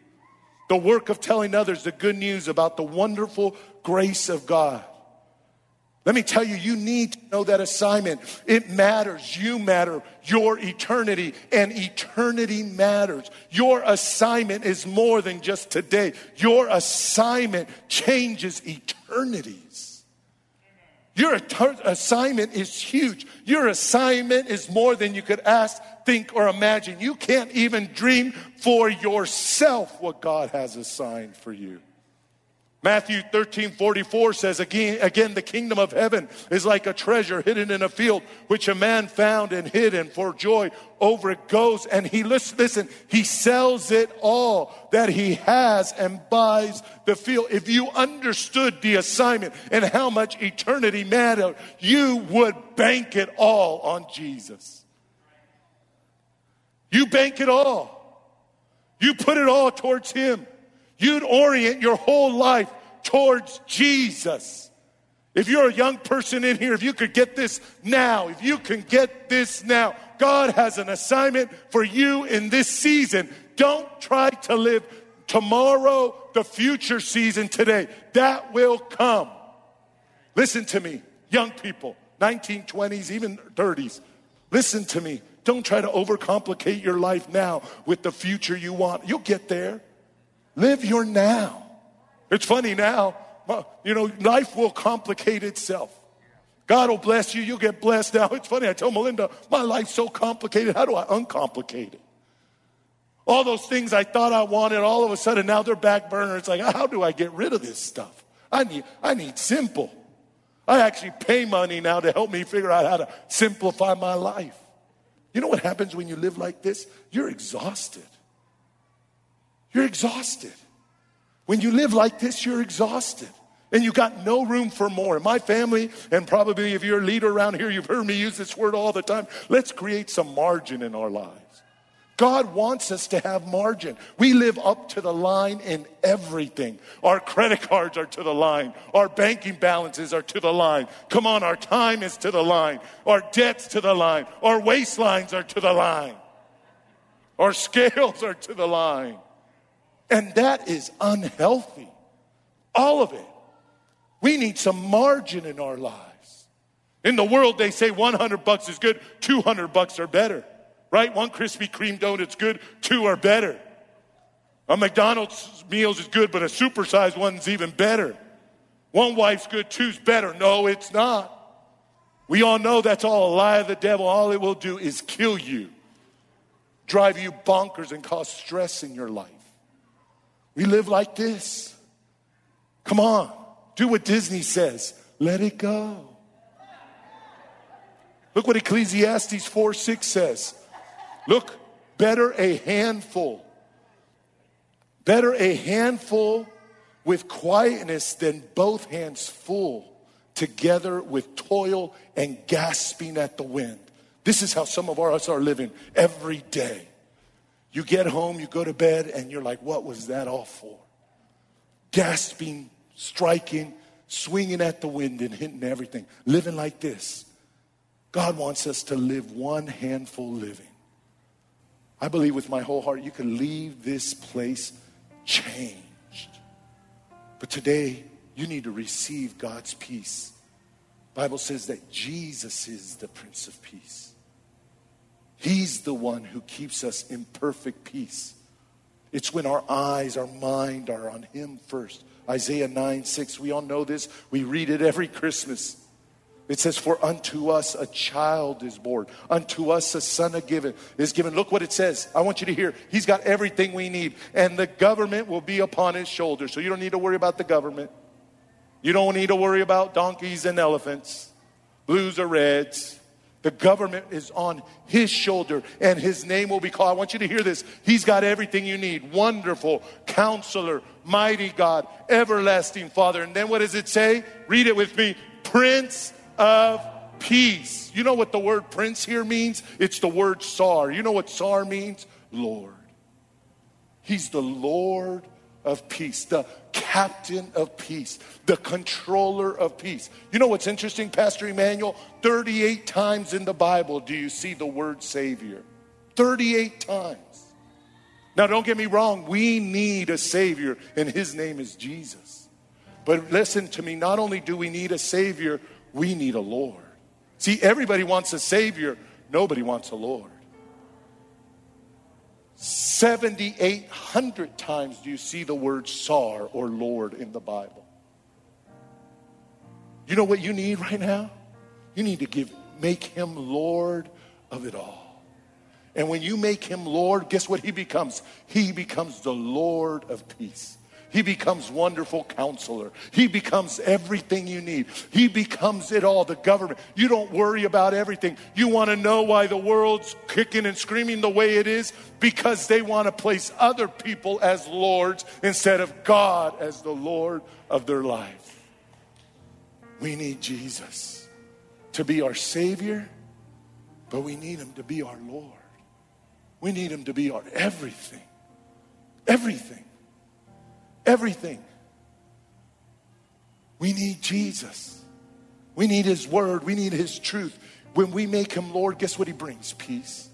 The work of telling others the good news about the wonderful grace of God. Let me tell you, you need to know that assignment. It matters. You matter. Your eternity and eternity matters. Your assignment is more than just today. Your assignment changes eternities. Your assignment is huge. Your assignment is more than you could ask, think, or imagine. You can't even dream for yourself what God has assigned for you. Matthew 13, 44 says, again, again, the kingdom of heaven is like a treasure hidden in a field, which a man found and hid, and for joy over it goes. And he, listen, listen, he sells it all that he has and buys the field. If you understood the assignment and how much eternity mattered, you would bank it all on Jesus. You bank it all. You put it all towards him you'd orient your whole life towards Jesus. If you're a young person in here, if you could get this now, if you can get this now, God has an assignment for you in this season. Don't try to live tomorrow, the future season today. That will come. Listen to me, young people, 1920s, even 30s. Listen to me. Don't try to overcomplicate your life now with the future you want. You'll get there. Live your now. It's funny now, you know, life will complicate itself. God will bless you, you'll get blessed now. <laughs> It's funny, I tell Melinda, my life's so complicated. How do I uncomplicate it? All those things I thought I wanted, all of a sudden now they're back burner. It's like, how do I get rid of this stuff? I need, I need simple. I actually pay money now to help me figure out how to simplify my life. You know what happens when you live like this? You're exhausted. You're exhausted. When you live like this, you're exhausted. And you got no room for more. My family, and probably if you're a leader around here, you've heard me use this word all the time. Let's create some margin in our lives. God wants us to have margin. We live up to the line in everything. Our credit cards are to the line. Our banking balances are to the line. Come on, our time is to the line. Our debts to the line. Our waistlines are to the line. Our scales are to the line. And that is unhealthy. All of it. We need some margin in our lives. In the world, they say 100 bucks is good, 200 bucks are better right? One Krispy Kreme donut's good, two are better. A McDonald's meals is good, but a supersized one's even better. One wife's good, two's better. No, it's not. We all know that's all a lie of the devil. All it will do is kill you, drive you bonkers, and cause stress in your life. We live like this. Come on, do what Disney says. Let it go. Look what Ecclesiastes 4 6 says. Look, better a handful. Better a handful with quietness than both hands full together with toil and gasping at the wind. This is how some of us are living every day. You get home, you go to bed, and you're like, what was that all for? Gasping, striking, swinging at the wind and hitting everything. Living like this. God wants us to live one handful living. I believe with my whole heart you can leave this place changed. But today, you need to receive God's peace. Bible says that Jesus is the Prince of Peace. He's the one who keeps us in perfect peace. It's when our eyes, our mind are on Him first. Isaiah 9 6, we all know this. We read it every Christmas. It says, For unto us a child is born, unto us a son is given. Look what it says. I want you to hear. He's got everything we need, and the government will be upon his shoulders. So you don't need to worry about the government. You don't need to worry about donkeys and elephants, blues or reds. The government is on his shoulder and his name will be called. I want you to hear this. He's got everything you need. Wonderful counselor, mighty God, everlasting Father. And then what does it say? Read it with me. Prince of peace. You know what the word prince here means? It's the word sar. You know what sar means? Lord. He's the Lord of peace, the captain of peace, the controller of peace. You know what's interesting, Pastor Emmanuel? 38 times in the Bible do you see the word Savior. 38 times. Now, don't get me wrong, we need a Savior, and His name is Jesus. But listen to me, not only do we need a Savior, we need a Lord. See, everybody wants a Savior, nobody wants a Lord. 7,800 times do you see the word Sar or Lord in the Bible. You know what you need right now? You need to give, make him Lord of it all. And when you make him Lord, guess what he becomes? He becomes the Lord of peace. He becomes wonderful counselor. He becomes everything you need. He becomes it all, the government. You don't worry about everything. You want to know why the world's kicking and screaming the way it is? Because they want to place other people as lords instead of God as the Lord of their life. We need Jesus to be our Savior, but we need Him to be our Lord. We need Him to be our everything. Everything. Everything. We need Jesus. We need His Word. We need His truth. When we make Him Lord, guess what He brings? Peace.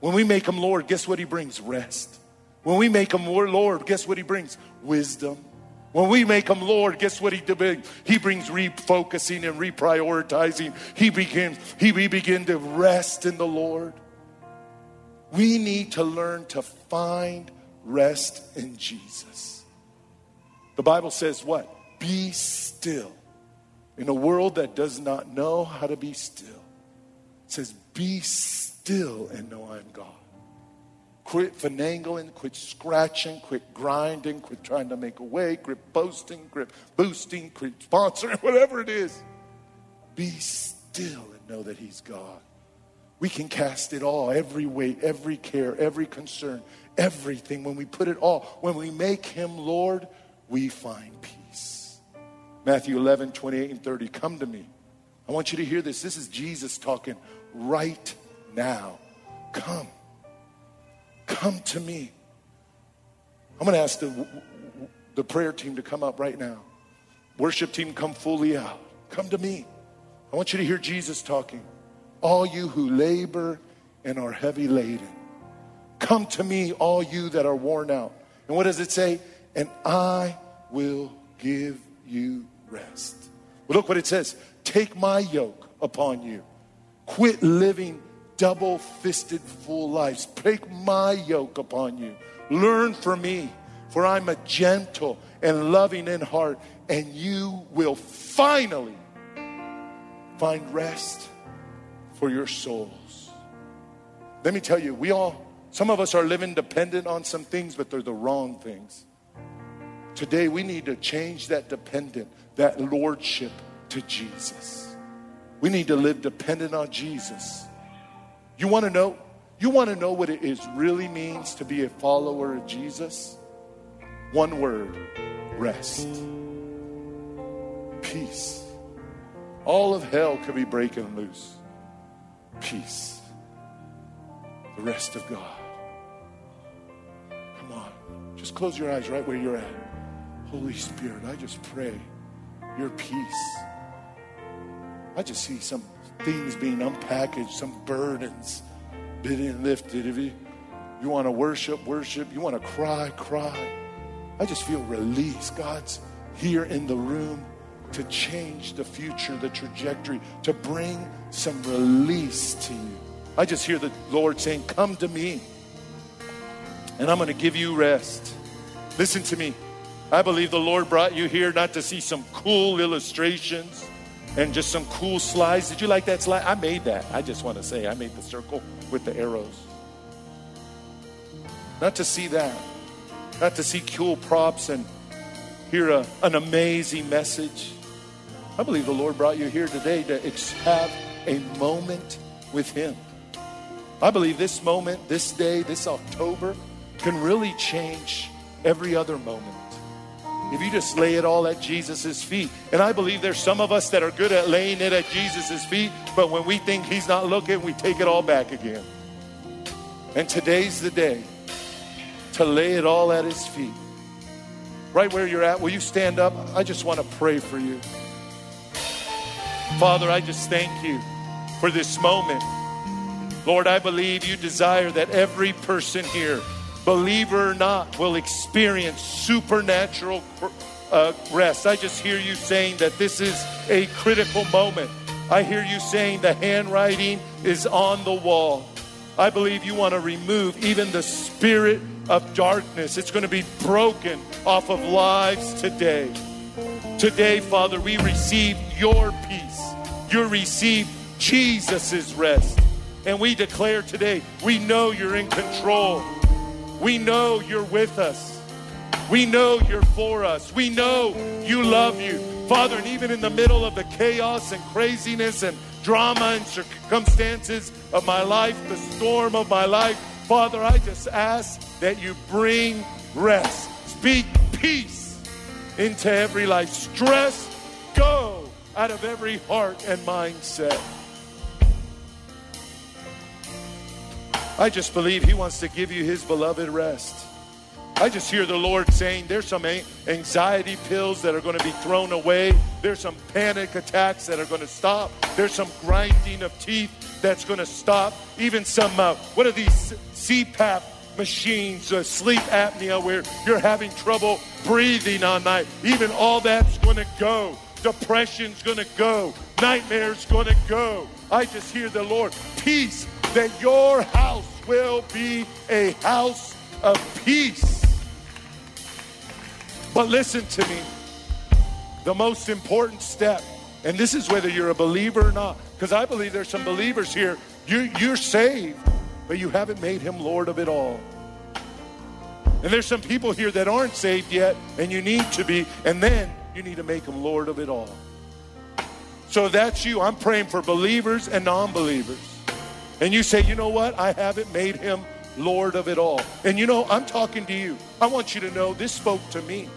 When we make Him Lord, guess what He brings? Rest. When we make Him Lord, guess what He brings? Wisdom. When we make Him Lord, guess what He brings? He brings refocusing and reprioritizing. He begins, he, we begin to rest in the Lord. We need to learn to find rest in Jesus. The Bible says what? Be still. In a world that does not know how to be still, it says, Be still and know I'm God. Quit finagling, quit scratching, quit grinding, quit trying to make a way, quit boasting, quit boosting, quit sponsoring, <laughs> whatever it is. Be still and know that He's God. We can cast it all, every weight, every care, every concern, everything. When we put it all, when we make Him Lord, we find peace. Matthew 11, 28 and 30. Come to me. I want you to hear this. This is Jesus talking right now. Come. Come to me. I'm going to ask the, the prayer team to come up right now. Worship team, come fully out. Come to me. I want you to hear Jesus talking. All you who labor and are heavy laden, come to me, all you that are worn out. And what does it say? And I will give you rest. Well, look what it says Take my yoke upon you. Quit living double fisted full lives. Take my yoke upon you. Learn from me, for I'm a gentle and loving in heart, and you will finally find rest for your souls. Let me tell you, we all, some of us are living dependent on some things, but they're the wrong things. Today, we need to change that dependent, that lordship to Jesus. We need to live dependent on Jesus. You want to know? You want to know what it is really means to be a follower of Jesus? One word rest. Peace. All of hell could be breaking loose. Peace. The rest of God. Come on. Just close your eyes right where you're at. Holy Spirit, I just pray your peace. I just see some things being unpackaged, some burdens being lifted. If you, you want to worship, worship. You want to cry, cry. I just feel release. God's here in the room to change the future, the trajectory, to bring some release to you. I just hear the Lord saying, Come to me, and I'm going to give you rest. Listen to me. I believe the Lord brought you here not to see some cool illustrations and just some cool slides. Did you like that slide? I made that. I just want to say, I made the circle with the arrows. Not to see that, not to see cool props and hear a, an amazing message. I believe the Lord brought you here today to have a moment with Him. I believe this moment, this day, this October can really change every other moment if you just lay it all at Jesus' feet. And I believe there's some of us that are good at laying it at Jesus' feet, but when we think He's not looking, we take it all back again. And today's the day to lay it all at His feet. Right where you're at, will you stand up? I just want to pray for you. Father, I just thank you for this moment. Lord, I believe you desire that every person here believer or not, will experience supernatural uh, rest. I just hear you saying that this is a critical moment. I hear you saying the handwriting is on the wall. I believe you want to remove even the spirit of darkness. It's going to be broken off of lives today. Today, Father, we receive your peace. You receive Jesus' rest. And we declare today, we know you're in control. We know you're with us. We know you're for us. We know you love you. Father, and even in the middle of the chaos and craziness and drama and circumstances of my life, the storm of my life, Father, I just ask that you bring rest. Speak peace into every life. Stress, go out of every heart and mindset. I just believe He wants to give you His beloved rest. I just hear the Lord saying there's some anxiety pills that are going to be thrown away. There's some panic attacks that are going to stop. There's some grinding of teeth that's going to stop. Even some, uh, what are these CPAP machines, uh, sleep apnea, where you're having trouble breathing all night. Even all that's going to go. Depression's going to go. Nightmares going to go. I just hear the Lord. Peace that your house will be a house of peace. But listen to me. The most important step, and this is whether you're a believer or not, because I believe there's some believers here. You, you're saved, but you haven't made him Lord of it all. And there's some people here that aren't saved yet, and you need to be, and then you need to make him Lord of it all. So that's you. I'm praying for believers and non believers and you say, you know what? I haven't made him Lord of it all. And you know, I'm talking to you. I want you to know this spoke to me.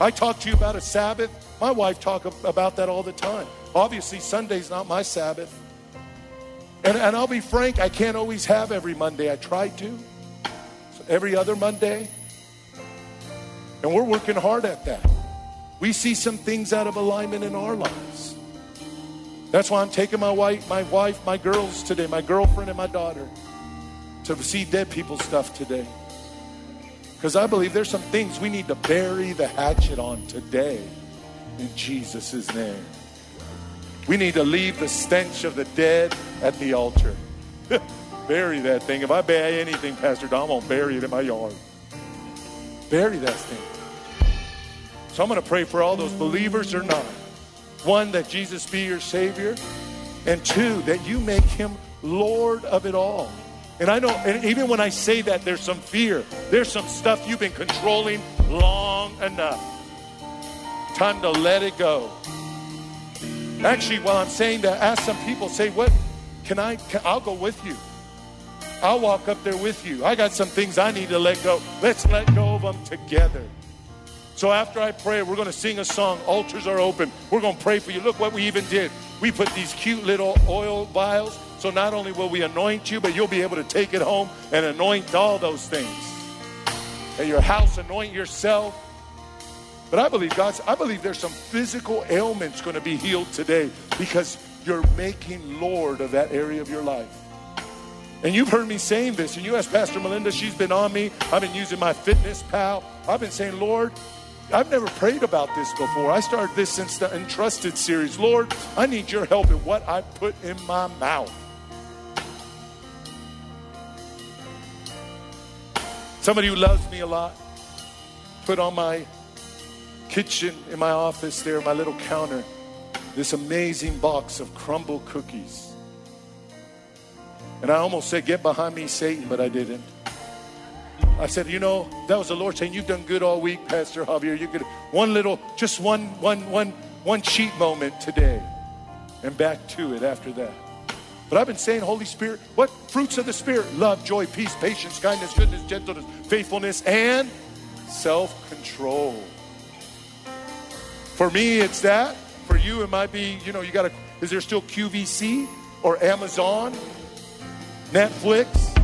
I talked to you about a Sabbath. My wife talk about that all the time. Obviously, Sunday's not my Sabbath. And, and I'll be frank, I can't always have every Monday. I try to. So every other Monday. And we're working hard at that. We see some things out of alignment in our lives. That's why I'm taking my wife, my wife, my girls today, my girlfriend and my daughter to see dead people stuff today. Because I believe there's some things we need to bury the hatchet on today in Jesus' name. We need to leave the stench of the dead at the altar. <laughs> bury that thing. If I bury anything, Pastor Don, I'm going to bury it in my yard. Bury that thing. So I'm going to pray for all those believers or not. One, that Jesus be your Savior. And two, that you make him Lord of it all. And I know, and even when I say that, there's some fear. There's some stuff you've been controlling long enough. Time to let it go. Actually, while I'm saying that, ask some people, say, what can I, can, I'll go with you. I'll walk up there with you. I got some things I need to let go. Let's let go of them together. So after I pray, we're going to sing a song. Altars are open. We're going to pray for you. Look what we even did. We put these cute little oil vials. So not only will we anoint you, but you'll be able to take it home and anoint all those things. At your house, anoint yourself. But I believe God's, I believe there's some physical ailments going to be healed today because you're making Lord of that area of your life. And you've heard me saying this, and you ask Pastor Melinda, she's been on me. I've been using MyFitnessPal. I've been saying, Lord, I've never prayed about this before. I started this since the Entrusted series. Lord, I need your help in what I put in my mouth. Somebody who loves me a lot put on my kitchen in my office there, my little counter, this amazing box of Crumbl cookies. And I almost said, Get behind me, Satan, but I didn't. I said, You know, that was the Lord saying, You've done good all week, Pastor Javier. You could, one little, just one, one, one, one cheat moment today, and back to it after that. But I've been saying, Holy Spirit, what fruits of the Spirit? Love, joy, peace, patience, kindness, goodness, gentleness, faithfulness, and self control. For me, it's that. For you, it might be, you know, you got to, is there still QVC or Amazon, Netflix?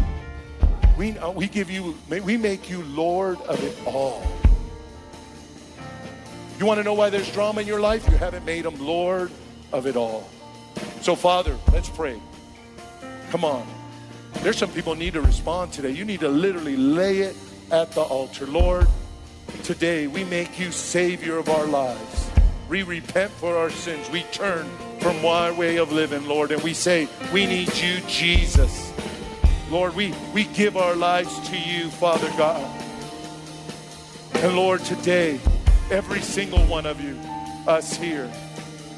We, uh, we give you, we make you Lord of it all. You want to know why there's drama in your life? You haven't made him Lord of it all. So, Father, let's pray. Come on. There's some people need to respond today. You need to literally lay it at the altar. Lord, today we make you Savior of our lives. We repent for our sins. We turn from our way of living, Lord, and we say, We need you, Jesus. Lord, we, we give our lives to you, Father God. And Lord, today, every single one of you, us here,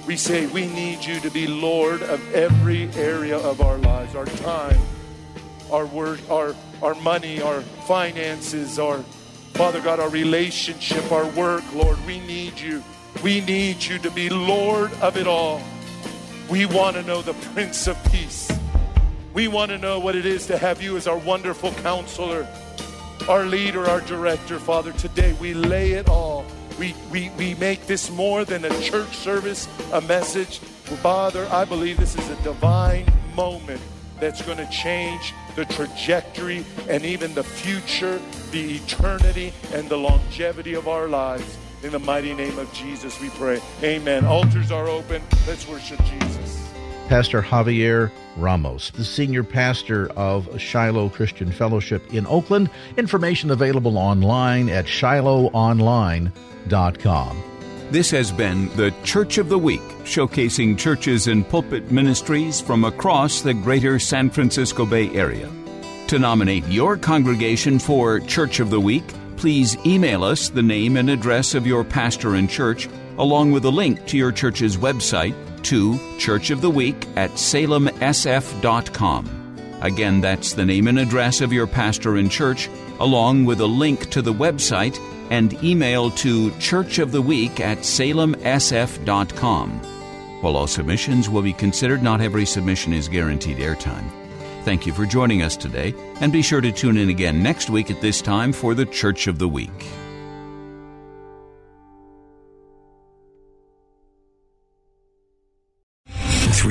we say we need you to be Lord of every area of our lives, our time, our work, our, our money, our finances, our Father God, our relationship, our work, Lord. We need you. We need you to be Lord of it all. We want to know the Prince of Peace. We want to know what it is to have you as our wonderful counselor, our leader, our director, Father. Today we lay it all. We, we, we make this more than a church service, a message. Father, I believe this is a divine moment that's going to change the trajectory and even the future, the eternity, and the longevity of our lives. In the mighty name of Jesus, we pray. Amen. Altars are open. Let's worship Jesus. Pastor Javier Ramos, the senior pastor of Shiloh Christian Fellowship in Oakland. Information available online at shilohonline.com. This has been the Church of the Week, showcasing churches and pulpit ministries from across the greater San Francisco Bay Area. To nominate your congregation for Church of the Week, please email us the name and address of your pastor and church, along with a link to your church's website to Church of the Week at salemsf.com. Again, that's the name and address of your pastor and church, along with a link to the website and email to churchoftheweek at salemsf.com. While all submissions will be considered, not every submission is guaranteed airtime. Thank you for joining us today, and be sure to tune in again next week at this time for the Church of the Week.